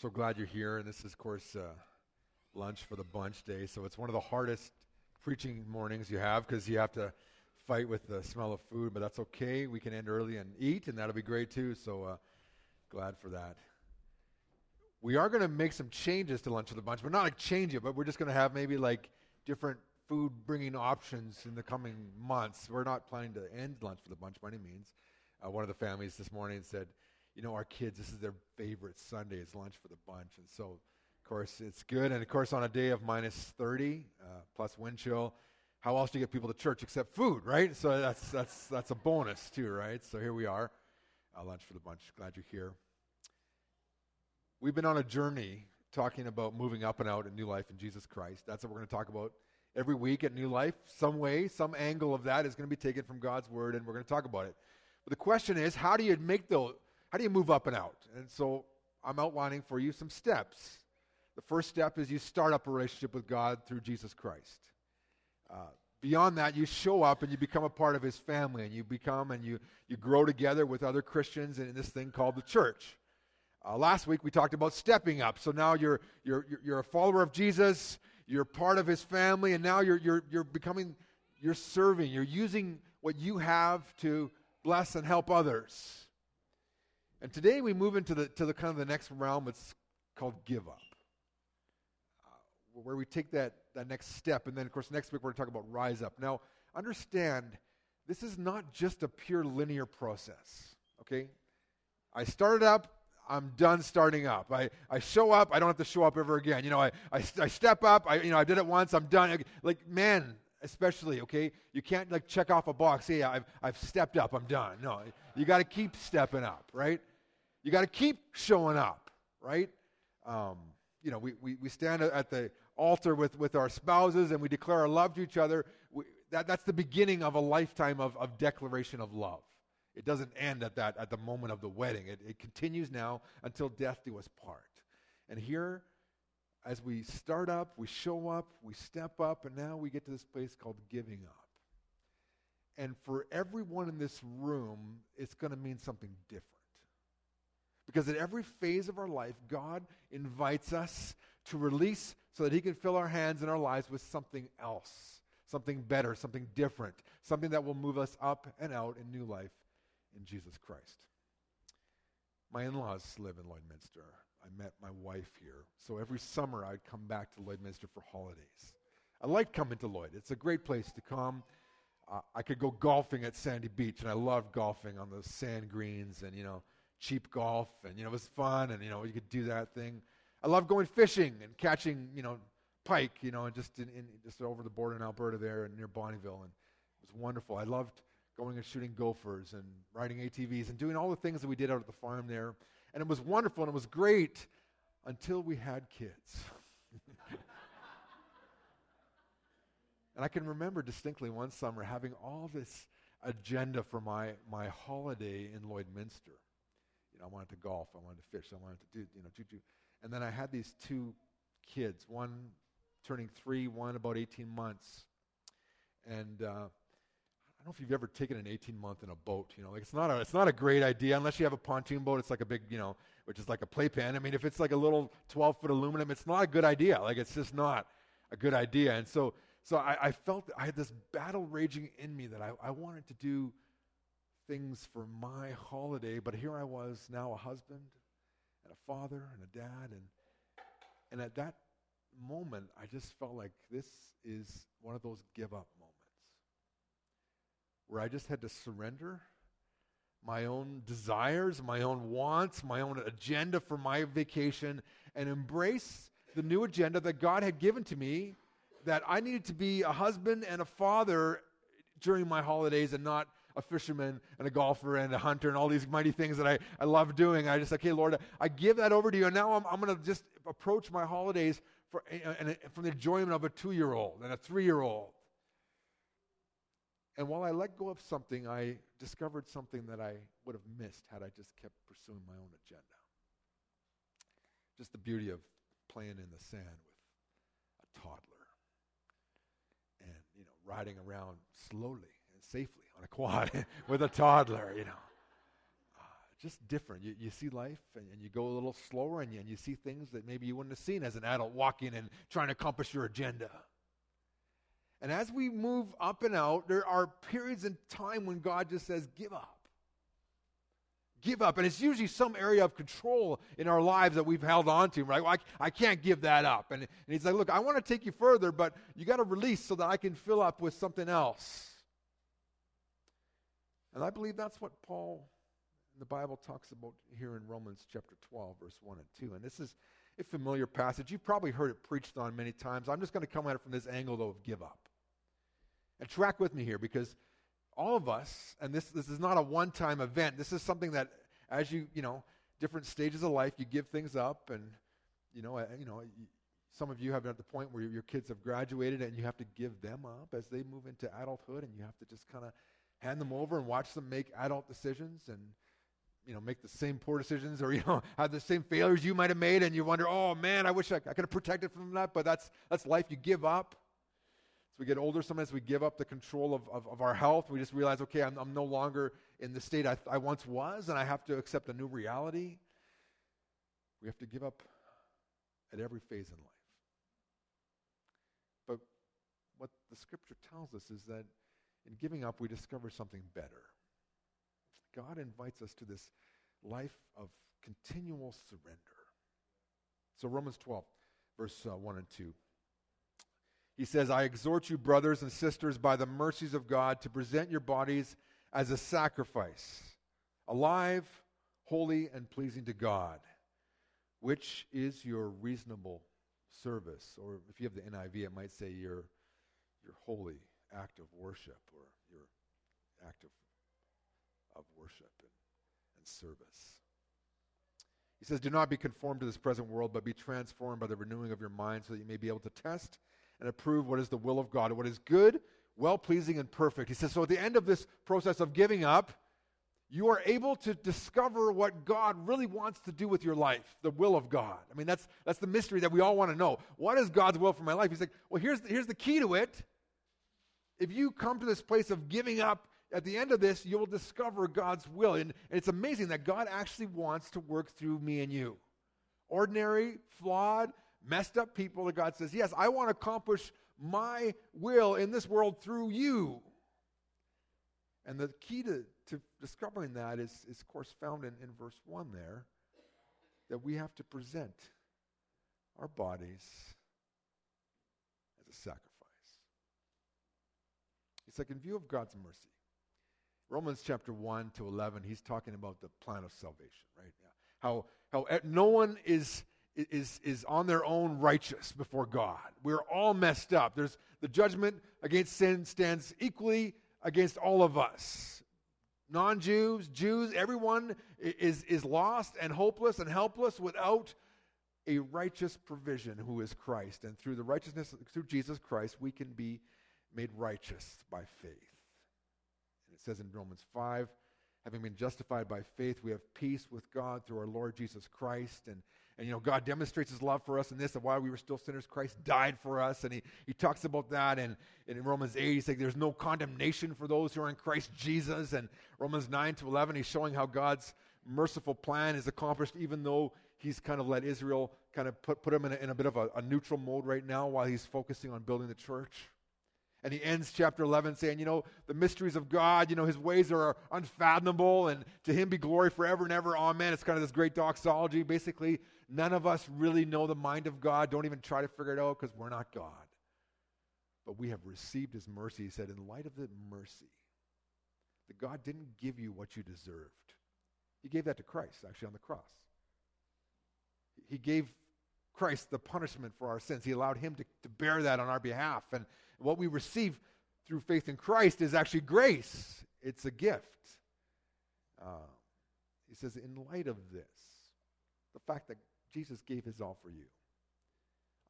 So glad you're here. And this is, of course, uh, lunch for the bunch day. So it's one of the hardest preaching mornings you have because you have to fight with the smell of food, but that's okay. We can end early and eat, and that'll be great too. So uh, glad for that. We are going to make some changes to lunch for the bunch, but not like change it, but we're just going to have maybe like different food bringing options in the coming months. We're not planning to end lunch for the bunch by any means. Uh, one of the families this morning said, you know, our kids, this is their favorite Sunday is lunch for the bunch. And so, of course, it's good. And of course, on a day of minus 30 uh, plus wind chill, how else do you get people to church except food, right? So that's, that's, that's a bonus too, right? So here we are, uh, lunch for the bunch. Glad you're here. We've been on a journey talking about moving up and out in new life in Jesus Christ. That's what we're going to talk about every week at New Life. Some way, some angle of that is going to be taken from God's Word, and we're going to talk about it. But the question is, how do you make those? How do you move up and out? And so I'm outlining for you some steps. The first step is you start up a relationship with God through Jesus Christ. Uh, beyond that, you show up and you become a part of his family, and you become and you, you grow together with other Christians in this thing called the church. Uh, last week we talked about stepping up. So now you're, you're, you're a follower of Jesus, you're part of his family, and now you're, you're, you're becoming, you're serving, you're using what you have to bless and help others. And today we move into the, to the kind of the next realm. It's called give up, uh, where we take that, that next step. And then, of course, next week we're going to talk about rise up. Now, understand, this is not just a pure linear process, okay? I started up, I'm done starting up. I, I show up, I don't have to show up ever again. You know, I, I, I step up, I, you know, I did it once, I'm done. Like, man, especially, okay? You can't like check off a box, hey, I've, I've stepped up, I'm done. No, you got to keep stepping up, right? You got to keep showing up, right? Um, you know, we, we, we stand at the altar with, with our spouses and we declare our love to each other. We, that, that's the beginning of a lifetime of, of declaration of love. It doesn't end at that at the moment of the wedding. It, it continues now until death do us part. And here, as we start up, we show up, we step up, and now we get to this place called giving up. And for everyone in this room, it's going to mean something different. Because at every phase of our life, God invites us to release so that He can fill our hands and our lives with something else, something better, something different, something that will move us up and out in new life in Jesus Christ. My in laws live in Lloydminster. I met my wife here. So every summer I'd come back to Lloydminster for holidays. I like coming to Lloyd, it's a great place to come. Uh, I could go golfing at Sandy Beach, and I loved golfing on those sand greens and, you know, cheap golf, and you know it was fun, and you know you could do that thing. I love going fishing and catching, you know, pike, you know, and just in, in just over the border in Alberta there and near Bonnyville, and it was wonderful. I loved going and shooting gophers and riding ATVs and doing all the things that we did out at the farm there, and it was wonderful and it was great until we had kids. and I can remember distinctly one summer having all this agenda for my, my holiday in Lloydminster. I wanted to golf. I wanted to fish. I wanted to do, you know, do. And then I had these two kids, one turning three, one about 18 months. And uh, I don't know if you've ever taken an 18 month in a boat. You know, like it's not a it's not a great idea unless you have a pontoon boat. It's like a big, you know, which is like a playpen. I mean, if it's like a little 12 foot aluminum, it's not a good idea. Like it's just not a good idea. And so so I, I felt I had this battle raging in me that I, I wanted to do things for my holiday, but here I was now a husband and a father and a dad and and at that moment I just felt like this is one of those give up moments where I just had to surrender my own desires, my own wants, my own agenda for my vacation and embrace the new agenda that God had given to me that I needed to be a husband and a father during my holidays and not a fisherman and a golfer and a hunter and all these mighty things that I, I love doing. I just, okay, Lord, I give that over to you. And now I'm, I'm going to just approach my holidays for, and, and from the enjoyment of a two year old and a three year old. And while I let go of something, I discovered something that I would have missed had I just kept pursuing my own agenda. Just the beauty of playing in the sand with a toddler and, you know, riding around slowly and safely on a quad with a toddler, you know. Uh, just different. You, you see life and, and you go a little slower and you, and you see things that maybe you wouldn't have seen as an adult walking and trying to accomplish your agenda. And as we move up and out, there are periods in time when God just says, give up. Give up. And it's usually some area of control in our lives that we've held on to, right? Well, I, I can't give that up. And, and he's like, look, I want to take you further, but you got to release so that I can fill up with something else. And I believe that's what Paul the Bible talks about here in Romans chapter 12, verse 1 and 2. And this is a familiar passage. You've probably heard it preached on many times. I'm just going to come at it from this angle, though, of give up. And track with me here because all of us, and this, this is not a one time event, this is something that as you, you know, different stages of life, you give things up. And, you know, you know, some of you have been at the point where your kids have graduated and you have to give them up as they move into adulthood and you have to just kind of hand them over and watch them make adult decisions and you know make the same poor decisions or you know have the same failures you might have made and you wonder oh man i wish i, I could have protected from that but that's that's life. You give up. As we get older sometimes we give up the control of, of, of our health. We just realize okay i'm, I'm no longer in the state I, I once was and i have to accept a new reality. We have to give up at every phase in life. But what the scripture tells us is that in giving up we discover something better God invites us to this life of continual surrender. So, Romans 12, verse uh, 1 and 2. He says, I exhort you, brothers and sisters, by the mercies of God, to present your bodies as a sacrifice, alive, holy, and pleasing to God, which is your reasonable service. Or if you have the NIV, it might say your, your holy act of worship or your act of of worship and, and service. He says, Do not be conformed to this present world, but be transformed by the renewing of your mind so that you may be able to test and approve what is the will of God, what is good, well pleasing, and perfect. He says, So at the end of this process of giving up, you are able to discover what God really wants to do with your life, the will of God. I mean, that's, that's the mystery that we all want to know. What is God's will for my life? He's like, well, here's the, here's the key to it. If you come to this place of giving up at the end of this, you will discover God's will. And it's amazing that God actually wants to work through me and you. Ordinary, flawed, messed up people that God says, Yes, I want to accomplish my will in this world through you. And the key to, to discovering that is, is, of course, found in, in verse 1 there that we have to present our bodies as a sacrifice. It's like in view of God's mercy, Romans chapter 1 to 11, he's talking about the plan of salvation, right? Yeah. How, how no one is, is, is on their own righteous before God. We're all messed up. There's the judgment against sin stands equally against all of us. Non Jews, Jews, everyone is, is lost and hopeless and helpless without a righteous provision who is Christ. And through the righteousness, through Jesus Christ, we can be made righteous by faith. And It says in Romans 5, having been justified by faith, we have peace with God through our Lord Jesus Christ. And, and you know, God demonstrates his love for us in this, that while we were still sinners, Christ died for us. And he, he talks about that. And, and in Romans 8, he's saying there's no condemnation for those who are in Christ Jesus. And Romans 9 to 11, he's showing how God's merciful plan is accomplished, even though he's kind of let Israel kind of put, put him in a, in a bit of a, a neutral mode right now while he's focusing on building the church. And he ends chapter 11 saying, you know, the mysteries of God, you know, his ways are unfathomable, and to him be glory forever and ever. Amen. It's kind of this great doxology. Basically, none of us really know the mind of God. Don't even try to figure it out because we're not God. But we have received his mercy. He said, in light of the mercy, that God didn't give you what you deserved. He gave that to Christ, actually, on the cross. He gave Christ the punishment for our sins. He allowed him to, to bear that on our behalf. And what we receive through faith in Christ is actually grace, it's a gift. Uh, he says, in light of this, the fact that Jesus gave his all for you,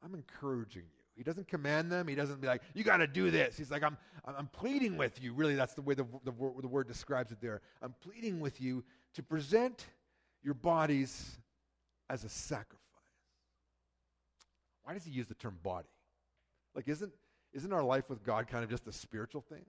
I'm encouraging you. He doesn't command them. He doesn't be like, you got to do this. He's like, I'm, I'm pleading with you. Really, that's the way the, the, the word describes it there. I'm pleading with you to present your bodies as a sacrifice. Why does he use the term body? Like, isn't, isn't our life with God kind of just a spiritual thing?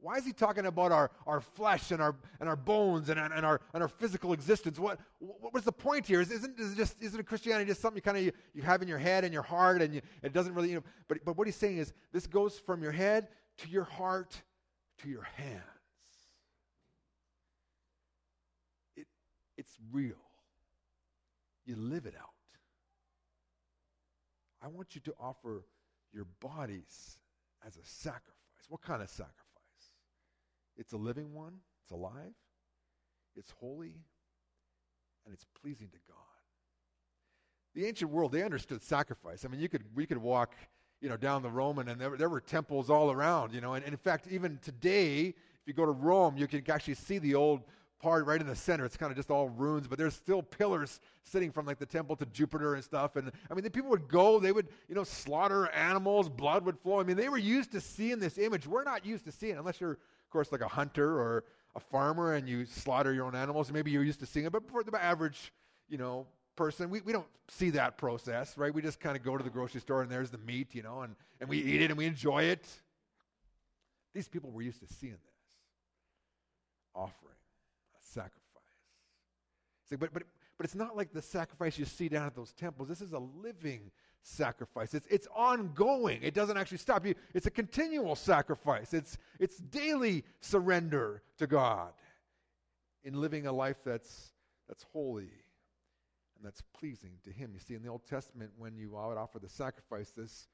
Why is he talking about our, our flesh and our, and our bones and, and, our, and our physical existence? What, what was the point here? Is, isn't, is just, isn't Christianity just something you kind of you, you, have in your head and your heart and you, it doesn't really, you know, but, but what he's saying is this goes from your head to your heart to your hands. It, it's real. You live it out. I want you to offer your bodies as a sacrifice. What kind of sacrifice? It's a living one, it's alive, it's holy, and it's pleasing to God. The ancient world, they understood sacrifice. I mean, you could, we could walk you know, down the Roman, and there, there were temples all around, you know. And, and, in fact, even today, if you go to Rome, you can actually see the old part right in the center. It's kind of just all ruins, but there's still pillars sitting from like the temple to Jupiter and stuff. And I mean, the people would go, they would, you know, slaughter animals, blood would flow. I mean, they were used to seeing this image. We're not used to seeing it unless you're, of course, like a hunter or a farmer and you slaughter your own animals. Maybe you're used to seeing it, but for the average, you know, person, we, we don't see that process, right? We just kind of go to the grocery store and there's the meat, you know, and, and we eat it and we enjoy it. These people were used to seeing this offering. But, but, but it's not like the sacrifice you see down at those temples. This is a living sacrifice. It's, it's ongoing. It doesn't actually stop you. It's a continual sacrifice. It's, it's daily surrender to God in living a life that's, that's holy and that's pleasing to Him. You see, in the Old Testament, when you would offer the sacrifice, this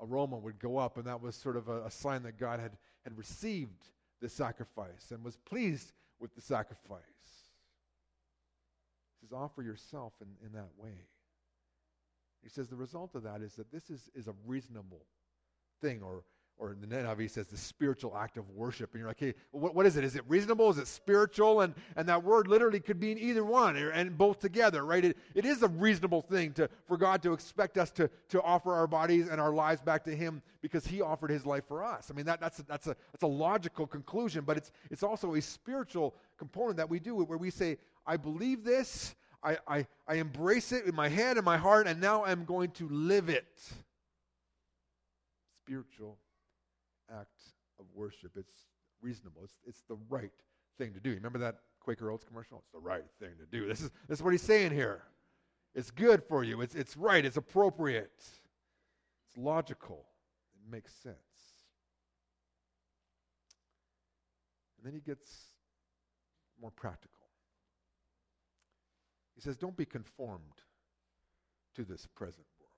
aroma would go up, and that was sort of a, a sign that God had, had received the sacrifice and was pleased with the sacrifice. He says, offer yourself in, in that way. He says the result of that is that this is, is a reasonable thing, or, or in the NIV he says the spiritual act of worship. And you're like, hey, what, what is it? Is it reasonable? Is it spiritual? And, and that word literally could mean either one and both together, right? It, it is a reasonable thing to, for God to expect us to, to offer our bodies and our lives back to Him because He offered His life for us. I mean, that, that's, a, that's, a, that's a logical conclusion, but it's, it's also a spiritual component that we do where we say, I believe this, I, I, I embrace it in my head and my heart, and now I'm going to live it. Spiritual act of worship. It's reasonable. It's, it's the right thing to do. You Remember that Quaker Oats commercial? It's the right thing to do. This is, this is what he's saying here. It's good for you. It's, it's right. It's appropriate. It's logical. It makes sense. And then he gets more practical. He says, Don't be conformed to this present world,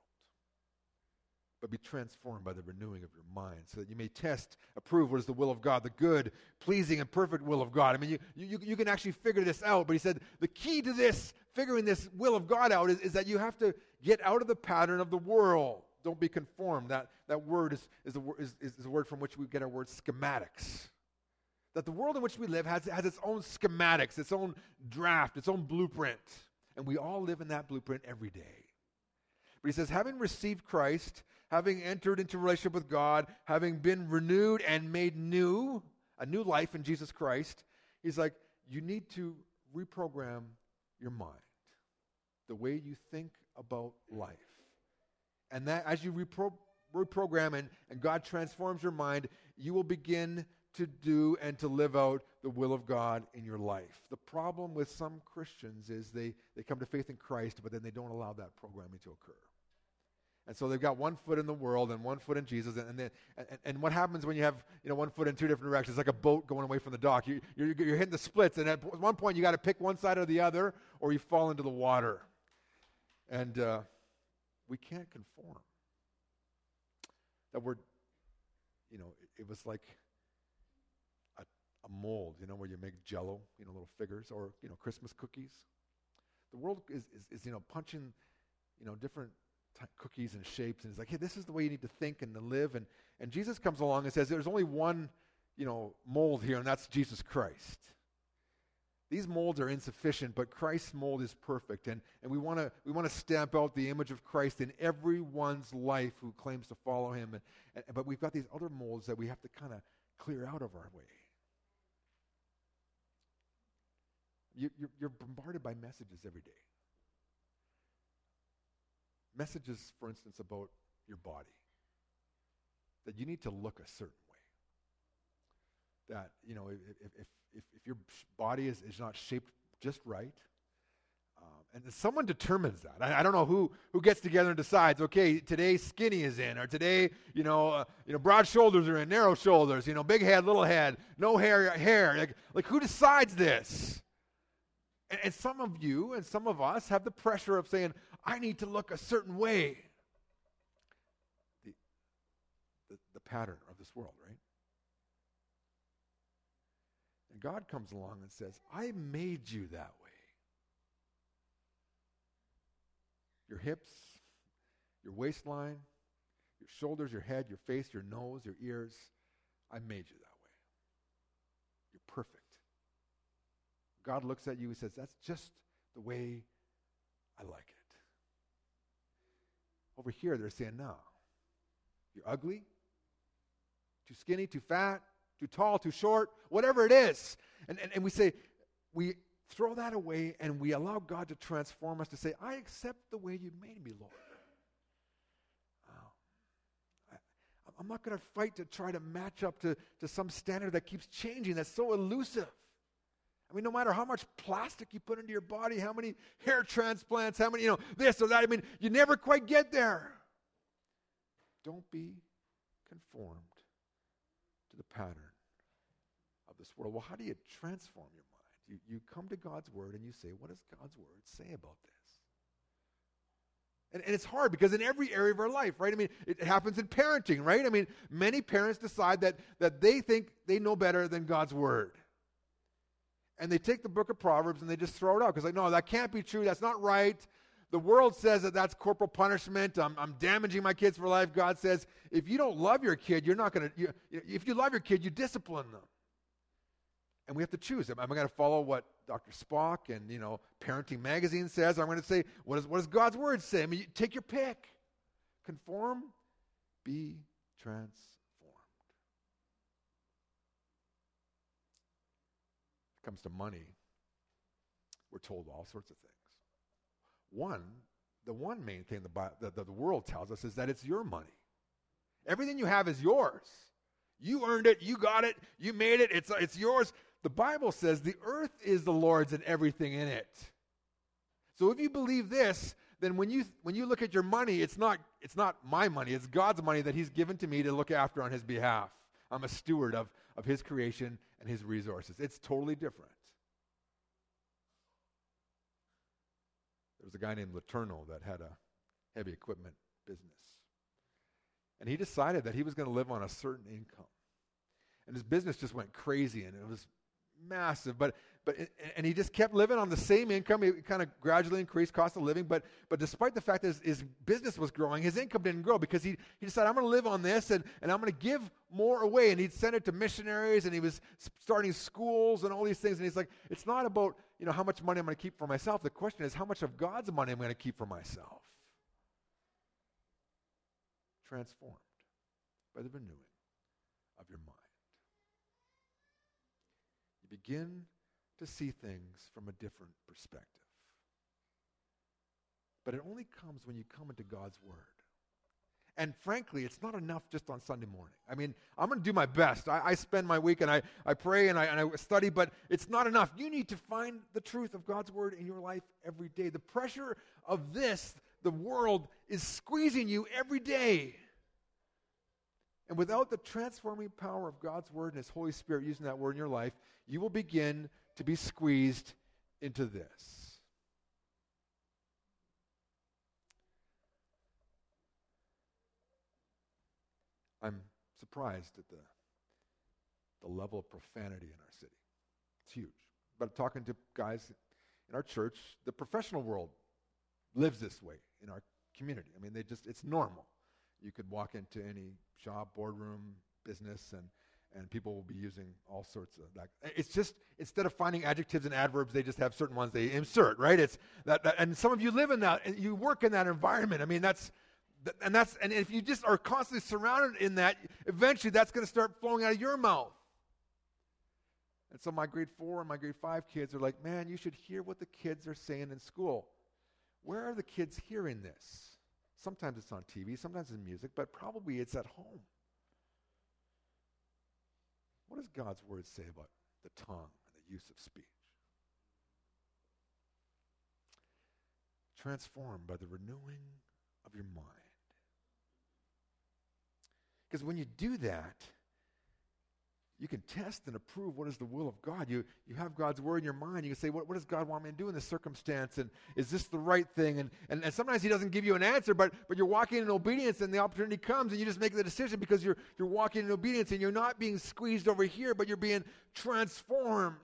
but be transformed by the renewing of your mind, so that you may test, approve what is the will of God, the good, pleasing, and perfect will of God. I mean, you, you, you can actually figure this out, but he said, The key to this, figuring this will of God out, is, is that you have to get out of the pattern of the world. Don't be conformed. That, that word is, is, a, is, is a word from which we get our word schematics that the world in which we live has, has its own schematics, its own draft, its own blueprint. And we all live in that blueprint every day. But he says, having received Christ, having entered into relationship with God, having been renewed and made new, a new life in Jesus Christ, he's like, you need to reprogram your mind, the way you think about life. And that as you repro- reprogram and, and God transforms your mind, you will begin to do and to live out the will of God in your life. The problem with some Christians is they, they come to faith in Christ, but then they don't allow that programming to occur. And so they've got one foot in the world and one foot in Jesus. And, and, then, and, and what happens when you have you know, one foot in two different directions? It's like a boat going away from the dock. You, you're, you're hitting the splits, and at one point you got to pick one side or the other, or you fall into the water. And uh, we can't conform. That word, you know, it, it was like a mold, you know, where you make jello, you know, little figures, or, you know, Christmas cookies. The world is, is, is you know, punching, you know, different t- cookies and shapes, and it's like, hey, this is the way you need to think and to live. And, and Jesus comes along and says, there's only one, you know, mold here, and that's Jesus Christ. These molds are insufficient, but Christ's mold is perfect. And, and we want to we wanna stamp out the image of Christ in everyone's life who claims to follow him. And, and, but we've got these other molds that we have to kind of clear out of our way. You, you're, you're bombarded by messages every day. Messages, for instance, about your body. That you need to look a certain way. that, you know, if, if, if, if your body is, is not shaped just right, um, and someone determines that. I, I, don't know who, who gets together and decides, okay, today skinny is in, or today, you know, uh, you know, broad shoulders are in, narrow shoulders, you know, big head, little head, no hair, hair. Like, like who decides this? And, and some of you and some of us have the pressure of saying, I need to look a certain way. The, the, the pattern of this world, right? And God comes along and says, I made you that way. Your hips, your waistline, your shoulders, your head, your face, your nose, your ears, I made you that way. You're perfect. God looks at you, he says, That's just the way I like it. Over here, they're saying, No. You're ugly, too skinny, too fat, too tall, too short, whatever it is. And, and, and we say, we throw that away and we allow God to transform us to say, I accept the way you made me, Lord. Um, I, I'm not going to fight to try to match up to, to some standard that keeps changing, that's so elusive. I mean, no matter how much plastic you put into your body, how many hair transplants, how many, you know, this or that, I mean, you never quite get there. Don't be conformed to the pattern of this world. Well, how do you transform your mind? You, you come to God's Word and you say, what does God's Word say about this? And, and it's hard because in every area of our life, right? I mean, it happens in parenting, right? I mean, many parents decide that, that they think they know better than God's Word and they take the book of Proverbs and they just throw it out because, like, no, that can't be true. That's not right. The world says that that's corporal punishment. I'm, I'm damaging my kids for life. God says, if you don't love your kid, you're not going to, if you love your kid, you discipline them. And we have to choose. Am I going to follow what Dr. Spock and, you know, Parenting Magazine says? I'm going to say, what, is, what does God's Word say? I mean, take your pick. Conform, be transformed. It comes to money, we're told all sorts of things. One, the one main thing the, the, the world tells us is that it's your money. Everything you have is yours. You earned it, you got it, you made it, it's, it's yours. The Bible says the earth is the Lord's and everything in it. So if you believe this, then when you when you look at your money, it's not it's not my money, it's God's money that He's given to me to look after on His behalf. I'm a steward of, of His creation and his resources. It's totally different. There was a guy named LeTourneau that had a heavy equipment business. And he decided that he was going to live on a certain income. And his business just went crazy and it was massive. But but and he just kept living on the same income. It kind of gradually increased cost of living. But but despite the fact that his, his business was growing, his income didn't grow because he, he decided I'm going to live on this and, and I'm going to give more away. And he'd send it to missionaries and he was starting schools and all these things. And he's like, it's not about you know how much money I'm going to keep for myself. The question is how much of God's money I'm going to keep for myself. Transformed by the renewing of your mind. You begin to see things from a different perspective. But it only comes when you come into God's Word. And frankly, it's not enough just on Sunday morning. I mean, I'm going to do my best. I, I, spend my week and I, I pray and I, and I study, but it's not enough. You need to find the truth of God's Word in your life every day. The pressure of this, the world, is squeezing you every day. And without the transforming power of God's Word and His Holy Spirit using that Word in your life, you will begin to be squeezed into this. I'm surprised at the, the level of profanity in our city. It's huge. But talking to guys in our church, the professional world lives this way in our community. I mean, they just, it's normal. You could walk into any shop, boardroom, business, and and people will be using all sorts of that. It's just instead of finding adjectives and adverbs, they just have certain ones they insert, right? It's that, that and some of you live in that and you work in that environment. I mean, that's and that's and if you just are constantly surrounded in that, eventually that's going to start flowing out of your mouth. And so my grade four and my grade five kids are like, man, you should hear what the kids are saying in school. Where are the kids hearing this? Sometimes it's on TV, sometimes it's music, but probably it's at home. What does God's word say about the tongue and the use of speech? Transformed by the renewing of your mind. Because when you do that, you can test and approve what is the will of God. You, you have God's word in your mind. You can say, what, what does God want me to do in this circumstance? And is this the right thing? And, and, and sometimes He doesn't give you an answer, but, but you're walking in obedience and the opportunity comes and you just make the decision because you're, you're walking in obedience and you're not being squeezed over here, but you're being transformed.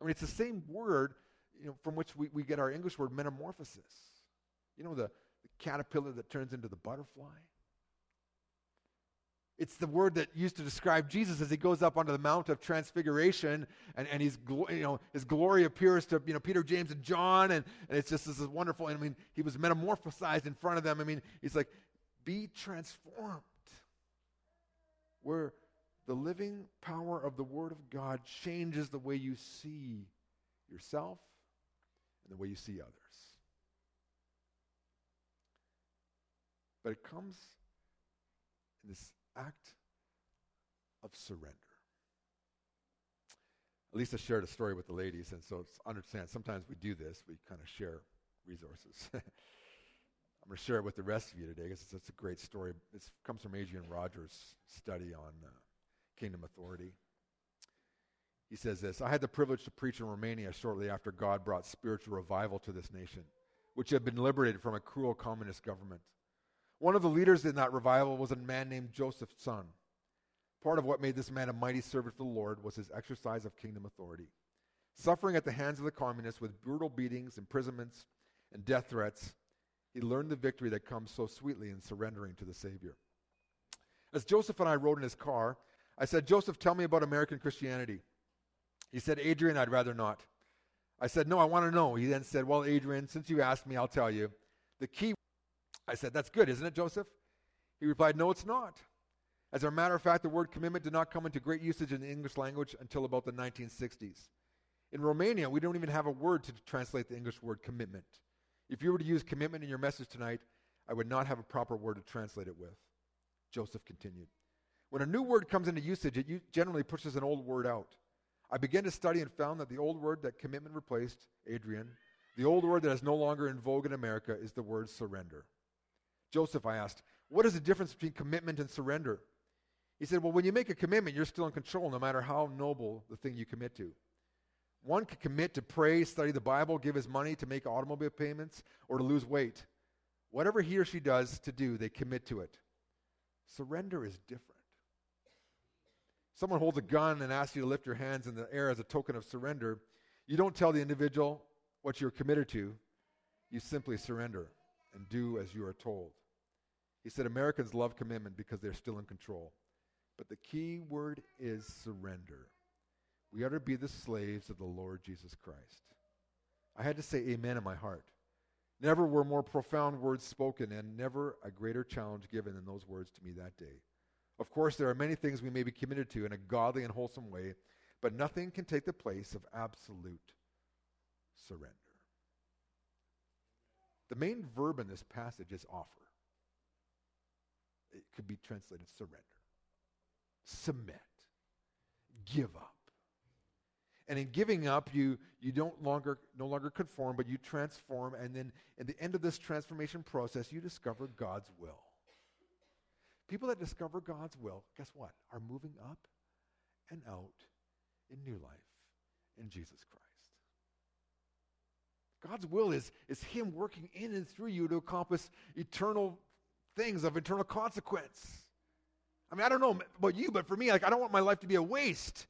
I mean, it's the same word you know, from which we, we get our English word metamorphosis. You know, the, the caterpillar that turns into the butterfly? It's the word that used to describe Jesus as he goes up onto the Mount of Transfiguration, and, and he's, you know, his glory appears to you know, Peter, James, and John, and, and it's just this is wonderful. And I mean, he was metamorphosized in front of them. I mean, he's like, be transformed. Where the living power of the Word of God changes the way you see yourself and the way you see others. But it comes in this act of surrender. Lisa shared a story with the ladies, and so understand sometimes we do this, we kind of share resources. I'm going to share it with the rest of you today because it's, it's, a great story. It comes from Adrian Rogers' study on uh, kingdom authority. He says this I had the privilege to preach in Romania shortly after God brought spiritual revival to this nation, which had been liberated from a cruel communist government. One of the leaders in that revival was a man named Joseph Tson. Part of what made this man a mighty servant for the Lord was his exercise of kingdom authority. Suffering at the hands of the communists with brutal beatings, imprisonments, and death threats, he learned the victory that comes so sweetly in surrendering to the Savior. As Joseph and I rode in his car, I said, Joseph, tell me about American Christianity. He said, Adrian, I'd rather not. I said, No, I want to know. He then said, Well, Adrian, since you asked me, I'll tell you. The key I said, That's good, isn't it, Joseph? He replied, No, it's not. As a matter of fact, the word commitment did not come into great usage in the English language until about the 1960s. In Romania, we don't even have a word to translate the English word commitment. If you were to use commitment in your message tonight, I would not have a proper word to translate it with. Joseph continued. When a new word comes into usage, it generally pushes an old word out. I began to study and found that the old word that commitment replaced, Adrian, the old word that is no longer in vogue in America is the word surrender. Joseph, I asked, what is the difference between commitment and surrender? He said, well, when you make a commitment, you're still in control no matter how noble the thing you commit to. One can commit to pray, study the Bible, give his money to make automobile payments, or to lose weight. Whatever he or she does to do, they commit to it. Surrender is different. Someone holds a gun and asks you to lift your hands in the air as a token of surrender. You don't tell the individual what you're committed to, you simply surrender and do as you are told. He said Americans love commitment because they're still in control. But the key word is surrender. We are to be the slaves of the Lord Jesus Christ. I had to say amen in my heart. Never were more profound words spoken, and never a greater challenge given than those words to me that day. Of course, there are many things we may be committed to in a godly and wholesome way, but nothing can take the place of absolute surrender. The main verb in this passage is offer. It could be translated surrender, submit, give up. And in giving up, you, you don't longer, no longer conform, but you transform. And then at the end of this transformation process, you discover God's will. People that discover God's will, guess what? Are moving up and out in new life in Jesus Christ. God's will is, is Him working in and through you to accomplish eternal things of eternal consequence. I mean, I don't know about you, but for me, like, I don't want my life to be a waste.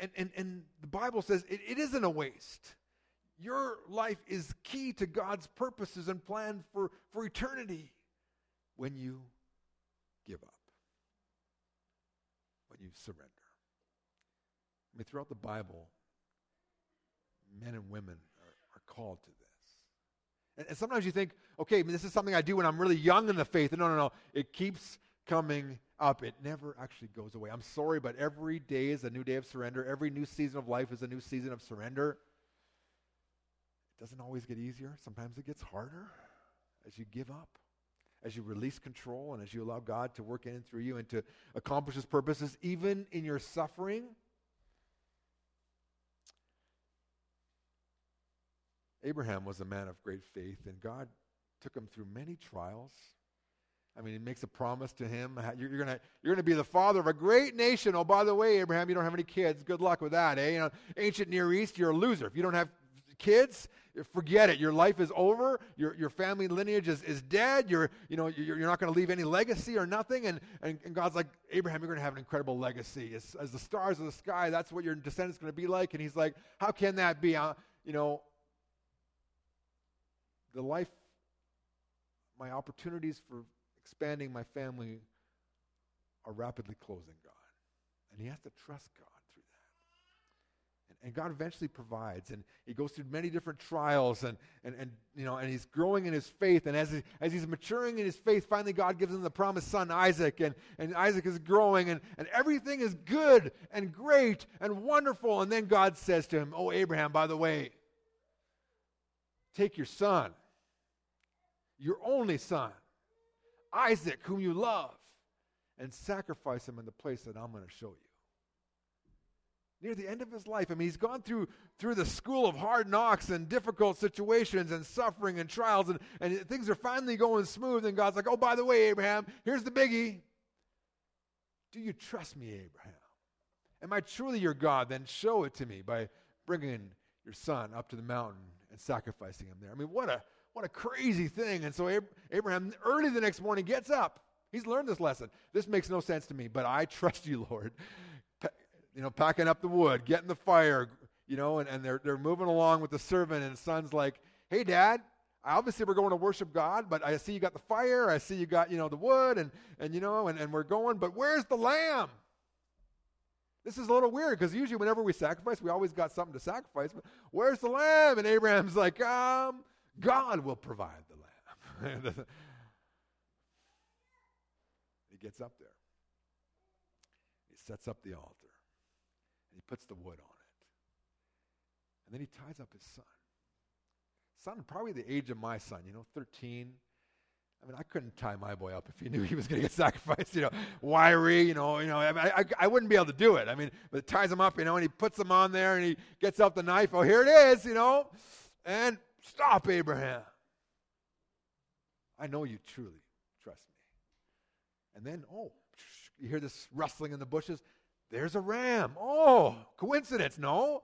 And, and, and the Bible says it, it isn't a waste. Your life is key to God's purposes and plan for, for eternity when you give up, when you surrender. I mean, throughout the Bible, men and women are, are called to this. And, and, sometimes you think, okay, this is something I do when I'm really young in the faith. And no, no, no. It keeps coming up. It never actually goes away. I'm sorry, but every day is a new day of surrender. Every new season of life is a new season of surrender. It doesn't always get easier. Sometimes it gets harder as you give up. as you release control and as you allow God to work in and through you and to accomplish his purposes, even in your suffering. Abraham was a man of great faith, and God took him through many trials. I mean, he makes a promise to him. You're, you're going you're gonna be the father of a great nation. Oh, by the way, Abraham, you don't have any kids. Good luck with that, eh? You know, ancient Near East, you're a loser. If you don't have kids, forget it. Your life is over. Your, your family lineage is, is dead. You're, you know, you're, you're not going to leave any legacy or nothing. And, and, and God's like, Abraham, you're going to have an incredible legacy. As, as the stars of the sky, that's what your descendants going to be like. And he's like, how can that be? Uh, you know, the life, my opportunities for expanding my family are rapidly closing, God. And he has to trust God through that. And, and God eventually provides. And he goes through many different trials and, and, and, you know, and he's growing in his faith. And as, he, as he's maturing in his faith, finally God gives him the promised son, Isaac. And, and Isaac is growing and, and everything is good and great and wonderful. And then God says to him, Oh, Abraham, by the way, take your son your only son, Isaac, whom you love, and sacrifice him in the place that I'm going to show you. Near the end of his life, I mean, he's gone through, through the school of hard knocks and difficult situations and suffering and trials, and, and things are finally going smooth. And God's like, oh, by the way, Abraham, here's the biggie. Do you trust me, Abraham? Am I truly your God? Then show it to me by bringing your son up to the mountain and sacrificing him there. I mean, what a what a crazy thing. And so Abraham, early the next morning, gets up. He's learned this lesson. This makes no sense to me, but I trust you, Lord. you know, packing up the wood, getting the fire, you know, and, and they're, they're moving along with the servant, and son's like, hey, Dad, obviously we're going to worship God, but I see you got the fire, I see you got, you know, the wood, and, and you know, and, and we're going, but where's the lamb? This is a little weird because usually whenever we sacrifice, we always got something to sacrifice. But where's the lamb? And Abraham's like, um, God will provide the lamb. he gets up there. He sets up the altar. And he puts the wood on it. And then he ties up his son. Son, probably the age of my son, you know, 13. I mean, I couldn't tie my boy up if he knew he was going to get sacrificed, you know, wiry, you know, you know, I, mean, I, I, wouldn't be able to do it. I mean, but ties him up, you know, and he puts him on there and he gets out the knife. Oh, here it is, you know, and Stop, Abraham. I know you truly trust me. And then, oh, you hear this rustling in the bushes. There's a ram. Oh, coincidence? No.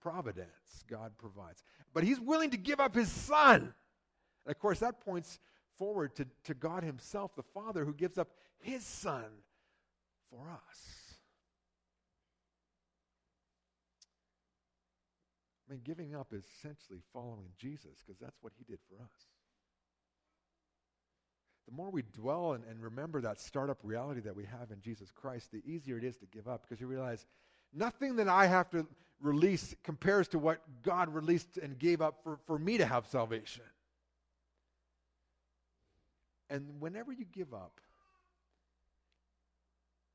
Providence. God provides. But he's willing to give up his son. And of course, that points forward to, to God himself, the Father, who gives up his son for us. Mean, giving up is essentially following Jesus because that's what he did for us. The more we dwell and, and remember that startup reality that we have in Jesus Christ, the easier it is to give up because you realize nothing that I have to release compares to what God released and gave up for, for me to have salvation. And whenever you give up,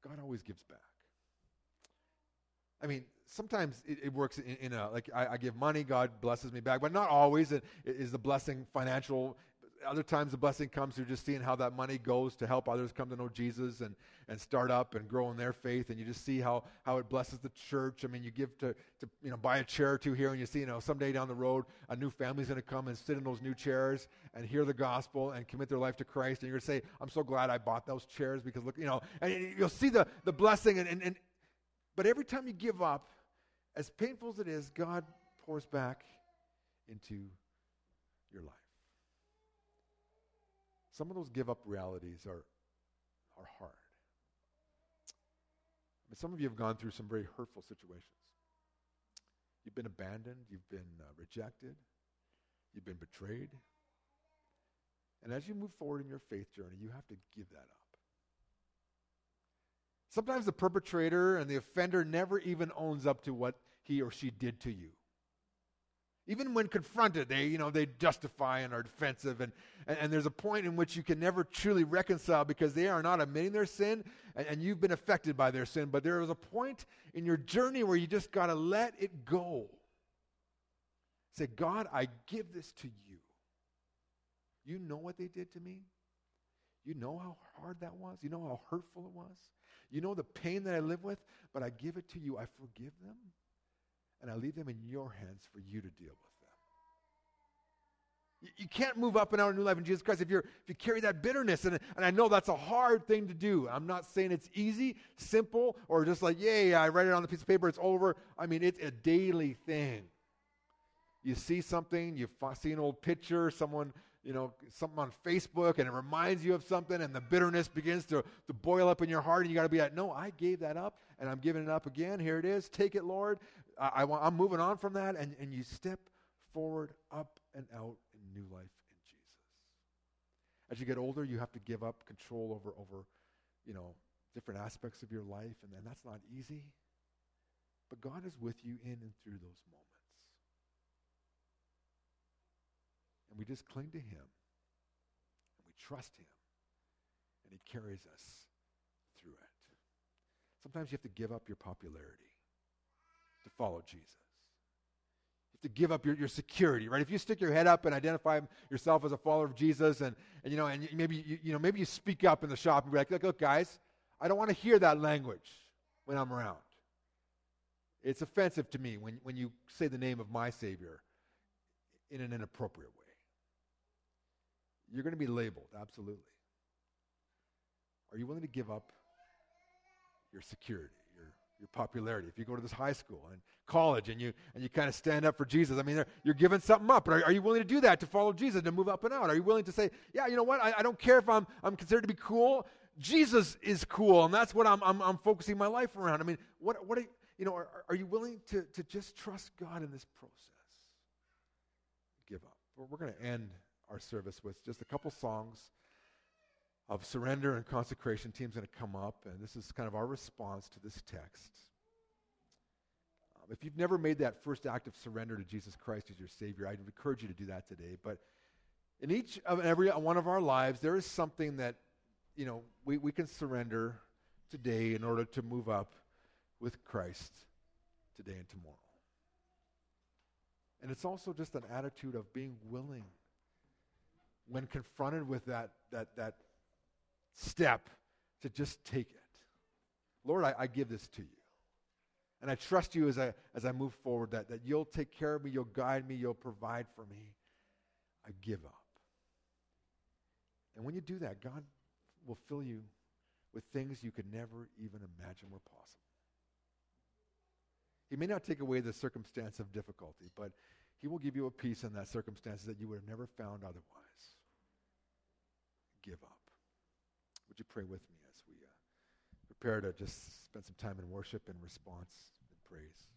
God always gives back. I mean, sometimes it, it works in, in, a like I, I, give money, God blesses me back, but not always. It, is the blessing financial? Other times the blessing comes through just seeing how that money goes to help others come to know Jesus and, and start up and grow in their faith. And you just see how, how it blesses the church. I mean, you give to, to you know buy a chair or two here, and you see you know someday down the road a new family's going to come and sit in those new chairs and hear the gospel and commit their life to Christ. And you're going to say, "I'm so glad I bought those chairs because look, you know." And you'll see the the blessing and, and, and but every time you give up, as painful as it is, God pours back into your life. Some of those give up realities are, are hard. But some of you have gone through some very hurtful situations. You've been abandoned, you've been uh, rejected, you've been betrayed. And as you move forward in your faith journey, you have to give that up. Sometimes the perpetrator and the offender never even owns up to what he or she did to you. Even when confronted, they, you know, they justify and are defensive. And, and, and, there's a point in which you can never truly reconcile because they are not admitting their sin and, and you've been affected by their sin. But there is a point in your journey where you just got to let it go. Say, God, I give this to you. You know what they did to me. You know how hard that was? You know how hurtful it was? You know the pain that I live with? But I give it to you. I forgive them, and I leave them in your hands for you to deal with them. You, can't move up and out a new life in Jesus Christ if, you're, if you carry that bitterness. And, and I know that's a hard thing to do. I'm not saying it's easy, simple, or just like, yay, I write it on the piece of paper, it's over. I mean, it's a daily thing. You see something, you see an old picture, someone you know, something on Facebook and it reminds you of something and the bitterness begins to, to boil up in your heart and you got to be like, no, I gave that up and I'm giving it up again. Here it is. Take it, Lord. I, I, am moving on from that. And, and you step forward, up and out in new life in Jesus. As you get older, you have to give up control over, over you know, different aspects of your life. And, and that's not easy. But God is with you in and through those moments. And we just cling to Him. And we trust Him. And He carries us through it. Sometimes you have to give up your popularity to follow Jesus. You have to give up your, your security, right? If you stick your head up and identify yourself as a follower of Jesus, and, and you know, and maybe you, you know, maybe you speak up in the shop and be like, look, look, guys, I don't want to hear that language when I'm around. It's offensive to me when, when you say the name of my Savior in an inappropriate way. You're going to be labeled, absolutely. Are you willing to give up your security, your, your popularity? If you go to this high school and college and you, and you kind of stand up for Jesus, I mean, you're giving something up. But are, are, you willing to do that to follow Jesus, to move up and out? Are you willing to say, yeah, you know what? I, I don't care if I'm, I'm considered to be cool. Jesus is cool, and that's what I'm, I'm, I'm focusing my life around. I mean, what, what are, you know, are, are you willing to, to just trust God in this process? Give up. We're going to end our service with just a couple songs of surrender and consecration. Team's going to come up, and this is kind of our response to this text. Um, if you've never made that first act of surrender to Jesus Christ as your Savior, I'd encourage you to do that today. But in each of every one of our lives, there is something that you know we, we can surrender today in order to move up with Christ today and tomorrow. And it's also just an attitude of being willing when confronted with that, that, that step to just take it. Lord, I, I give this to you. And I trust you as I, as I move forward that, that you'll take care of me, you'll guide me, you'll provide for me. I give up. And when you do that, God will fill you with things you could never even imagine were possible. He may not take away the circumstance of difficulty, but he will give you a peace in that circumstance that you would have never found otherwise give up. Would you pray with me as we uh, prepare to just spend some time in worship and response and praise?